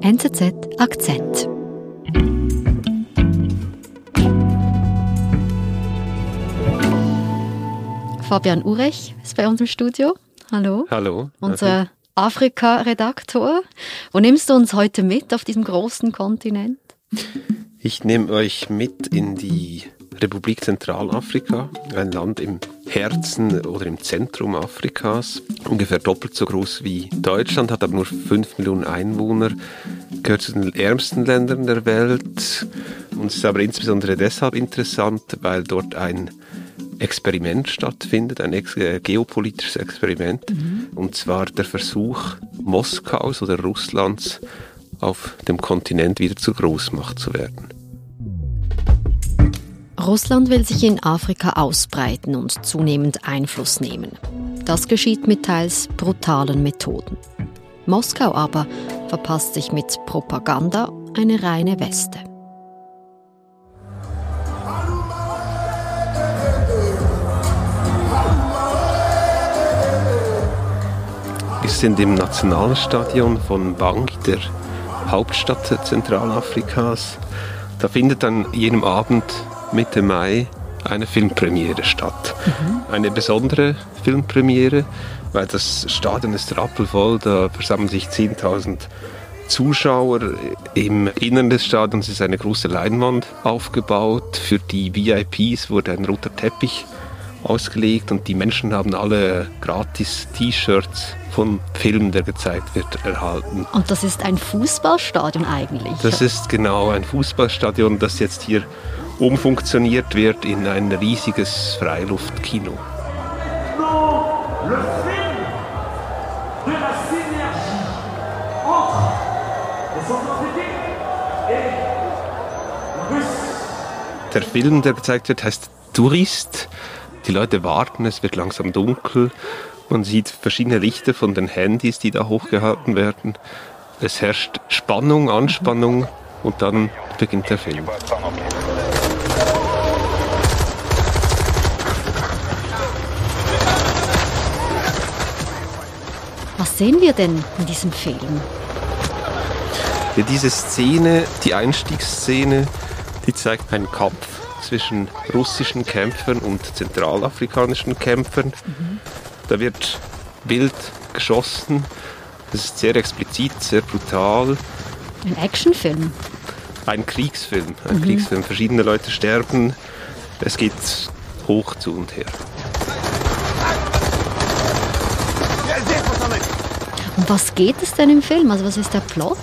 NZZ Akzent. Fabian Urech ist bei uns im Studio. Hallo. Hallo. Unser Afrika-Redaktor. Wo nimmst du uns heute mit auf diesem großen Kontinent? Ich nehme euch mit in die Republik Zentralafrika, ein Land im Herzen oder im Zentrum Afrikas, ungefähr doppelt so groß wie Deutschland, hat aber nur 5 Millionen Einwohner, gehört zu den ärmsten Ländern der Welt und ist aber insbesondere deshalb interessant, weil dort ein Experiment stattfindet, ein ex äh, geopolitisches Experiment, mhm. und zwar der Versuch Moskaus oder Russlands auf dem Kontinent wieder zur Großmacht zu werden. Russland will sich in Afrika ausbreiten und zunehmend Einfluss nehmen. Das geschieht mit teils brutalen Methoden. Moskau aber verpasst sich mit Propaganda eine reine Weste. Wir sind im Nationalstadion von Bangui, der Hauptstadt Zentralafrikas. Da findet an jenem Abend Mitte Mai eine Filmpremiere statt. Mhm. Eine besondere Filmpremiere, weil das Stadion ist rappelvoll, da versammeln sich 10.000 Zuschauer. Im Innern des Stadions ist eine große Leinwand aufgebaut. Für die VIPs wurde ein roter Teppich ausgelegt und die Menschen haben alle gratis T-Shirts vom Film, der gezeigt wird, erhalten. Und das ist ein Fußballstadion eigentlich? Das ist genau ein Fußballstadion, das jetzt hier umfunktioniert wird in ein riesiges Freiluftkino. Der Film, der gezeigt wird, heißt Tourist. Die Leute warten, es wird langsam dunkel. Man sieht verschiedene Lichter von den Handys, die da hochgehalten werden. Es herrscht Spannung, Anspannung und dann beginnt der Film. Was sehen wir denn in diesem Film? Ja, diese Szene, die Einstiegsszene, die zeigt einen Kampf zwischen russischen Kämpfern und zentralafrikanischen Kämpfern. Mhm. Da wird wild geschossen. Das ist sehr explizit, sehr brutal. Ein Actionfilm? Ein Kriegsfilm. Ein mhm. Kriegsfilm. Verschiedene Leute sterben. Es geht hoch zu und her. Um was geht es denn im Film? Also was ist der Plot?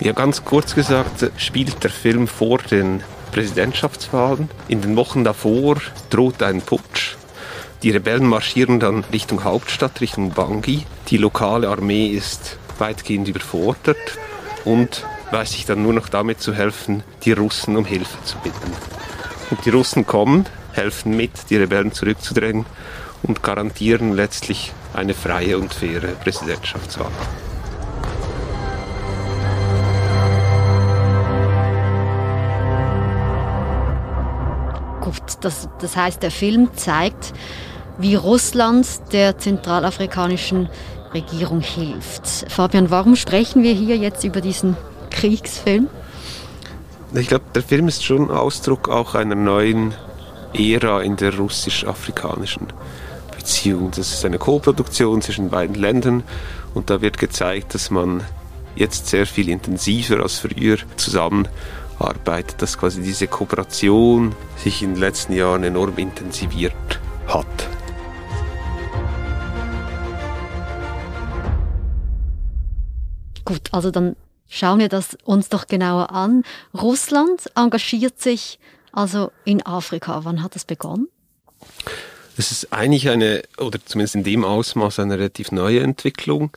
Ja, ganz kurz gesagt spielt der Film vor den Präsidentschaftswahlen. In den Wochen davor droht ein Putsch. Die Rebellen marschieren dann Richtung Hauptstadt, Richtung Bangui. Die lokale Armee ist weitgehend überfordert und weiß sich dann nur noch damit zu helfen, die Russen um Hilfe zu bitten. Und die Russen kommen, helfen mit, die Rebellen zurückzudrängen und garantieren letztlich eine freie und faire Präsidentschaftswahl. Gut, das, das heißt, der Film zeigt, wie Russland der zentralafrikanischen Regierung hilft. Fabian, warum sprechen wir hier jetzt über diesen Kriegsfilm? Ich glaube, der Film ist schon Ausdruck auch einer neuen Ära in der russisch-afrikanischen Beziehung. Das ist eine Co-Produktion zwischen beiden Ländern und da wird gezeigt, dass man jetzt sehr viel intensiver als früher zusammenarbeitet, dass quasi diese Kooperation sich in den letzten Jahren enorm intensiviert hat. Gut, also dann schauen wir das uns doch genauer an. Russland engagiert sich also in Afrika. Wann hat das begonnen? Es ist eigentlich eine, oder zumindest in dem Ausmaß eine relativ neue Entwicklung.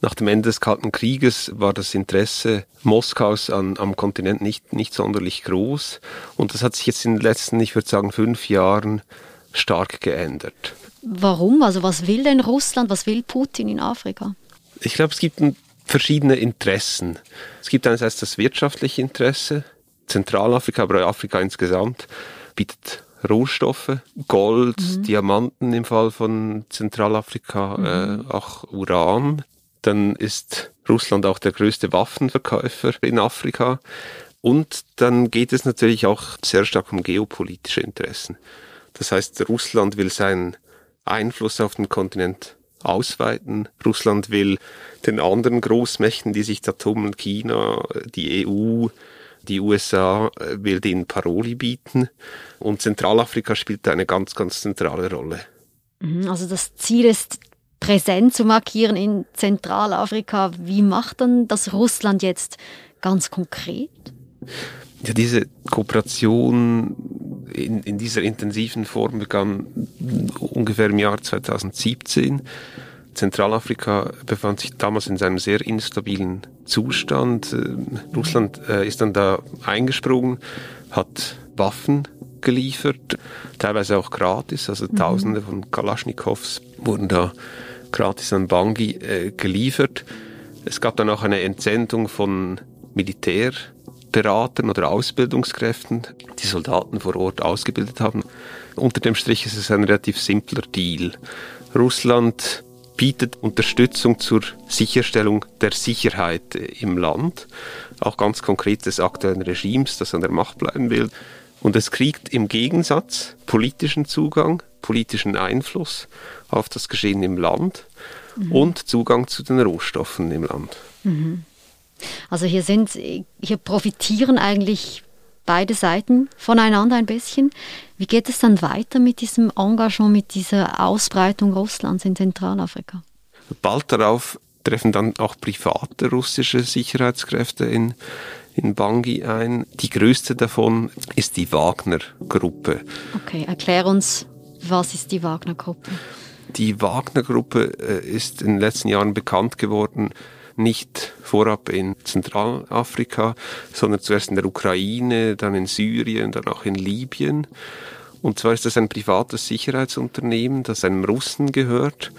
Nach dem Ende des Kalten Krieges war das Interesse Moskaus an, am Kontinent nicht, nicht sonderlich groß. Und das hat sich jetzt in den letzten, ich würde sagen, fünf Jahren stark geändert. Warum? Also was will denn Russland, was will Putin in Afrika? Ich glaube, es gibt verschiedene Interessen. Es gibt einerseits das wirtschaftliche Interesse. Zentralafrika, aber Afrika insgesamt bietet Rohstoffe, Gold, mhm. Diamanten im Fall von Zentralafrika, mhm. äh, auch Uran. Dann ist Russland auch der größte Waffenverkäufer in Afrika. Und dann geht es natürlich auch sehr stark um geopolitische Interessen. Das heißt, Russland will seinen Einfluss auf den Kontinent ausweiten. Russland will den anderen Großmächten, die sich da tummeln, China, die EU, die USA, will den Paroli bieten. Und Zentralafrika spielt eine ganz, ganz zentrale Rolle. Mhm, also das Ziel ist, präsent zu markieren in Zentralafrika. Wie macht dann das Russland jetzt ganz konkret? Ja, diese Kooperation in, in dieser intensiven Form begann ungefähr im Jahr 2017. Zentralafrika befand sich damals in einem sehr instabilen Zustand. Äh, Russland äh, ist dann da eingesprungen, hat Waffen geliefert, teilweise auch gratis, also mhm. Tausende von Kalaschnikows wurden da gratis an Bangui äh, geliefert. Es gab dann auch eine Entsendung von Militärberatern oder Ausbildungskräften, die Soldaten vor Ort ausgebildet haben. Unter dem Strich ist es ein relativ simpler Deal. Russland bietet Unterstützung zur Sicherstellung der Sicherheit im Land, auch ganz konkret des aktuellen Regimes, das an der Macht bleiben will. Und es kriegt im Gegensatz politischen Zugang, politischen Einfluss auf das Geschehen im Land mhm. und Zugang zu den Rohstoffen im Land. Mhm. Also hier sind, hier profitieren eigentlich beide Seiten voneinander ein bisschen. Wie geht es dann weiter mit diesem Engagement, mit dieser Ausbreitung Russlands in Zentralafrika? Bald darauf treffen dann auch private russische Sicherheitskräfte in, in Bangui ein. Die größte davon ist die Wagner-Gruppe. Okay, erklär uns, was ist die Wagner-Gruppe? Die Wagner-Gruppe äh, ist in den letzten Jahren bekannt geworden, nicht vorab in Zentralafrika, sondern zuerst in der Ukraine, dann in Syrien, dann auch in Libyen. Und zwar ist das ein privates Sicherheitsunternehmen, das einem Russen gehört,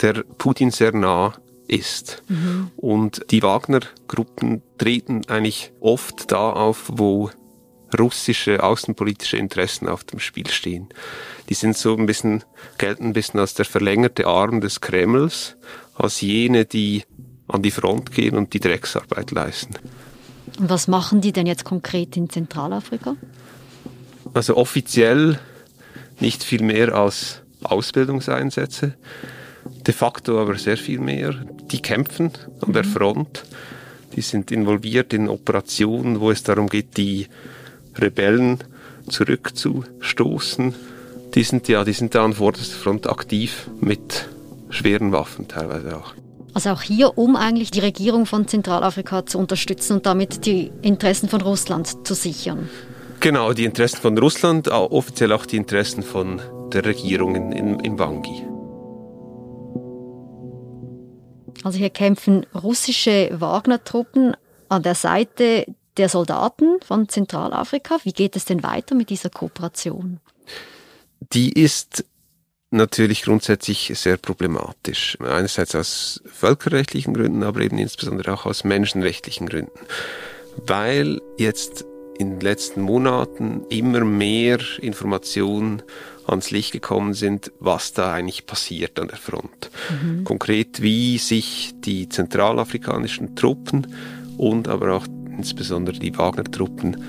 der Putin sehr nah ist. Mhm. Und die Wagner-Gruppen treten eigentlich oft da auf, wo russische außenpolitische Interessen auf dem Spiel stehen. Die sind so ein bisschen, gelten ein bisschen als der verlängerte Arm des Kremls, als jene, die an die Front gehen und die Drecksarbeit leisten. Und was machen die denn jetzt konkret in Zentralafrika? Also offiziell nicht viel mehr als Ausbildungseinsätze, de facto aber sehr viel mehr. Die kämpfen an der mhm. Front, die sind involviert in Operationen, wo es darum geht, die Rebellen zurückzustoßen. Die sind ja, die sind da an vorderster Front aktiv mit schweren Waffen teilweise auch. Also auch hier, um eigentlich die Regierung von Zentralafrika zu unterstützen und damit die Interessen von Russland zu sichern. Genau, die Interessen von Russland, offiziell auch die Interessen von der Regierung in, in, Bangui. Also hier kämpfen russische Wagner-Truppen an der Seite der Soldaten von Zentralafrika. Wie geht es denn weiter mit dieser Kooperation? Die ist natürlich grundsätzlich sehr problematisch. Einerseits aus völkerrechtlichen Gründen, aber eben insbesondere auch aus menschenrechtlichen Gründen. Weil jetzt in den letzten Monaten immer mehr Informationen ans Licht gekommen sind, was da eigentlich passiert an der Front. Mhm. Konkret, wie sich die zentralafrikanischen Truppen und aber auch insbesondere die Wagner-Truppen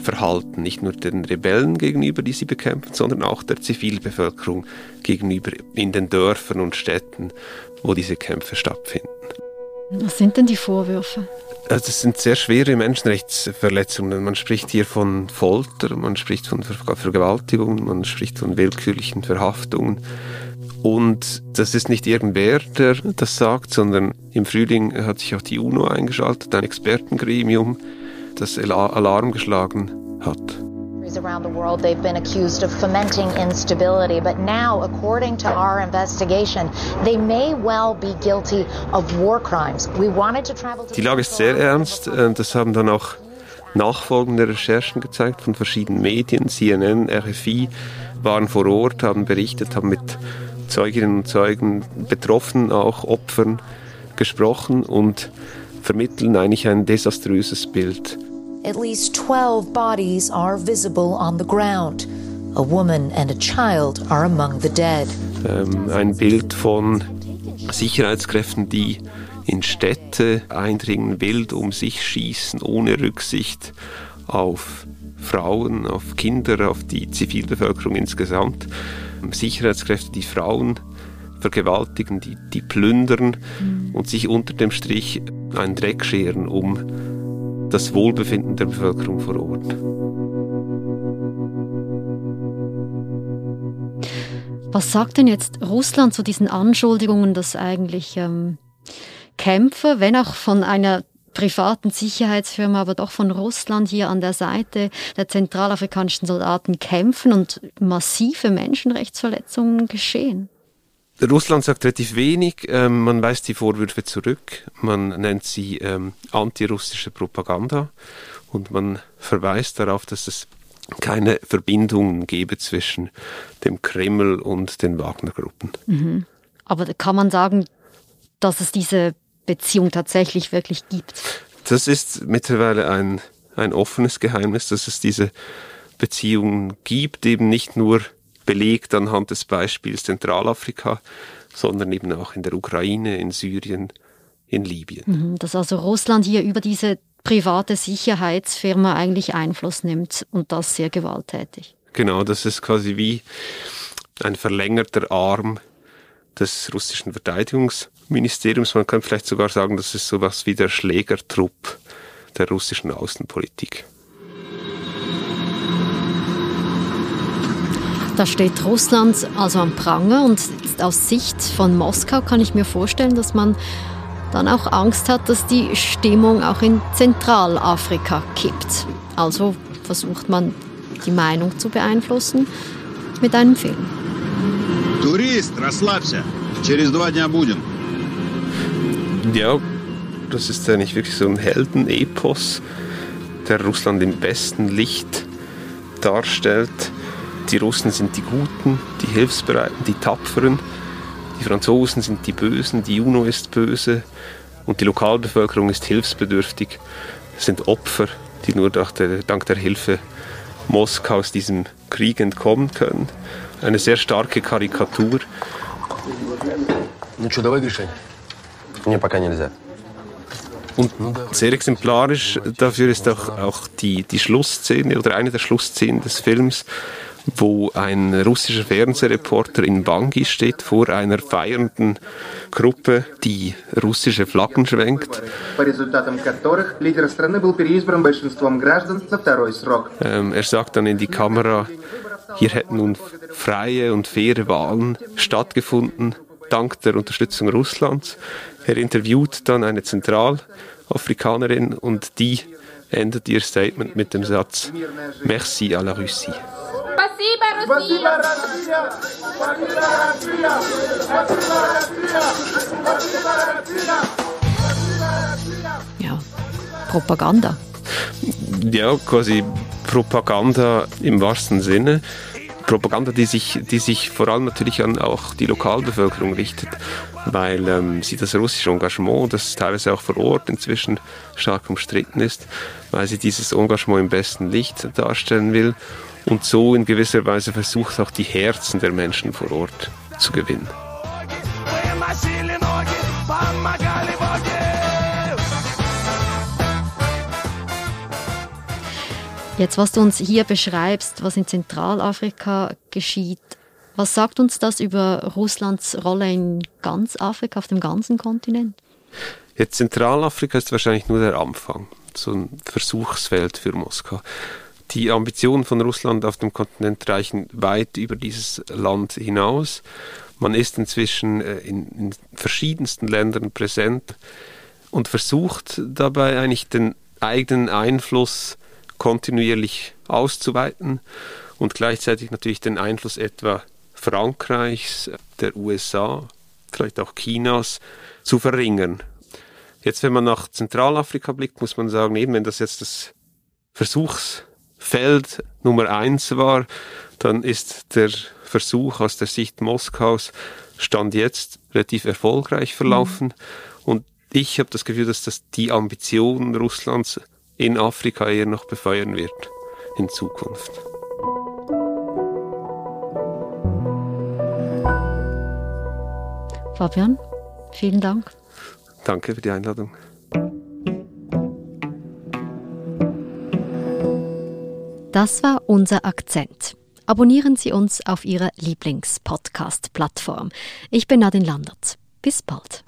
verhalten, nicht nur den Rebellen gegenüber, die sie bekämpfen, sondern auch der Zivilbevölkerung gegenüber in den Dörfern und Städten, wo diese Kämpfe stattfinden. Was sind denn die Vorwürfe? Also das sind sehr schwere Menschenrechtsverletzungen. Man spricht hier von Folter, man spricht von Ver Vergewaltigung, man spricht von willkürlichen Verhaftungen. Und das ist nicht irgendwer, der das sagt, sondern im Frühling hat sich auch die UNO eingeschaltet, ein Expertengremium, das Alarm geschlagen hat. Around the world, they've been accused of fomenting instability, but now, according to our investigation, they may well be guilty of war crimes. We wanted to travel to Die Lage ist sehr ernst. Äh, das haben dann auch nachfolgende Recherchen gezeigt von verschiedenen Medien. CNN, RFI waren vor Ort, haben berichtet, haben mit Zeuginnen und Zeugen, Betroffenen auch, Opfern gesprochen und vermitteln eigentlich ein desaströses Bild. At least 12 bodies are visible on the ground. A woman and a child are among the dead. Ähm, ein Bild von Sicherheitskräften, die in Städte eindringen, wild um sich schießen, ohne Rücksicht auf Frauen, auf Kinder, auf die Zivilbevölkerung insgesamt. Sicherheitskräfte, die Frauen vergewaltigen, die, die plündern mhm. und sich unter dem Strich einen Dreck scheren um das Wohlbefinden der Bevölkerung vor Ort. Was sagt denn jetzt Russland zu diesen Anschuldigungen, dass eigentlich ähm, Kämpfer, wenn auch von einer privaten Sicherheitsfirma, aber doch von Russland hier an der Seite der zentralafrikanischen Soldaten kämpfen und massive Menschenrechtsverletzungen geschehen? Russland sagt relativ wenig. Ähm, man weist die Vorwürfe zurück. Man nennt sie ähm, antirussische Propaganda und man verweist darauf, dass es keine Verbindungen gebe zwischen dem Kreml und den Wagner-Gruppen. Mhm. Aber kann man sagen, dass es diese Beziehung tatsächlich wirklich gibt? Das ist mittlerweile ein, ein offenes Geheimnis, dass es diese Beziehungen gibt, eben nicht nur belegt anhand des Beispiels Zentralafrika, sondern eben auch in der Ukraine, in Syrien, in Libyen. Mhm, dass also Russland hier über diese private Sicherheitsfirma eigentlich Einfluss nimmt und das sehr gewalttätig. Genau, das ist quasi wie ein verlängerter Arm des russischen Verteidigungsministeriums. Man kann vielleicht sogar sagen, das ist sowas wie der Schlägertrupp der russischen Außenpolitik. Da steht Russland also am Pranger und aus Sicht von Moskau kann ich mir vorstellen, dass man dann auch Angst hat, dass die Stimmung auch in Zentralafrika kippt. Also versucht man die Meinung zu beeinflussen mit einem Film. Tourist, расслабься. Через два дня будем. Ja, das ist eigentlich wirklich so ein Heldenepos, der Russland im besten Licht darstellt. Die Russen sind die Guten, die Hilfsbereiten, die Tapferen. Die Franzosen sind die Bösen, die UNO ist böse und die Lokalbevölkerung ist hilfsbedürftig. Es sind Opfer, die nur dank der, dank der Hilfe Moskaus diesem Krieg entkommen können. Eine sehr starke Karikatur. Und sehr exemplarisch dafür ist auch, auch die, die Schlussszene oder eine der Schlussszenen des Films, wo ein russischer Fernsehreporter in Bangui steht vor einer feiernden Gruppe, die russische Flaggen schwenkt. Ähm, er sagt dann in die Kamera, hier hätten nun freie und faire Wahlen stattgefunden, dank der Unterstützung Russlands. Er interviewt dann eine Zentralafrikanerin und die endet ihr Statement mit dem Satz Merci à la Russie. Ja, Propaganda. Ja, quasi Propaganda im wahrsten Sinne. Propaganda, die sich, die sich vor allem natürlich an auch die Lokalbevölkerung richtet, weil ähm, sie das russische Engagement, das teilweise auch vor Ort inzwischen stark umstritten ist, weil sie dieses Engagement im besten Licht darstellen will und so in gewisser Weise versucht auch die Herzen der Menschen vor Ort zu gewinnen. Jetzt, was du uns hier beschreibst, was in Zentralafrika geschieht, was sagt uns das über Russlands Rolle in ganz Afrika, auf dem ganzen Kontinent? Jetzt Zentralafrika ist wahrscheinlich nur der Anfang, so ein Versuchsfeld für Moskau. Die Ambitionen von Russland auf dem Kontinent reichen weit über dieses Land hinaus. Man ist inzwischen äh, in, in verschiedensten Ländern präsent und versucht dabei eigentlich den eigenen Einfluss kontinuierlich auszuweiten und gleichzeitig natürlich den Einfluss etwa Frankreichs, der USA, vielleicht auch Chinas zu verringern. Jetzt, wenn man nach Zentralafrika blickt, muss man sagen, eben wenn das jetzt das Versuchsfeld Nummer eins war, dann ist der Versuch aus der Sicht Moskaus Stand jetzt relativ erfolgreich verlaufen. Mhm. Und ich habe das Gefühl, dass das die Ambitionen Russlands in Afrika eher noch befeuern wird in Zukunft. Fabian, vielen Dank. Danke für die Einladung. Das war unser Akzent. Abonnieren Sie uns auf Ihrer Lieblingspodcast-Plattform. Ich bin Nadine Landert. Bis bald.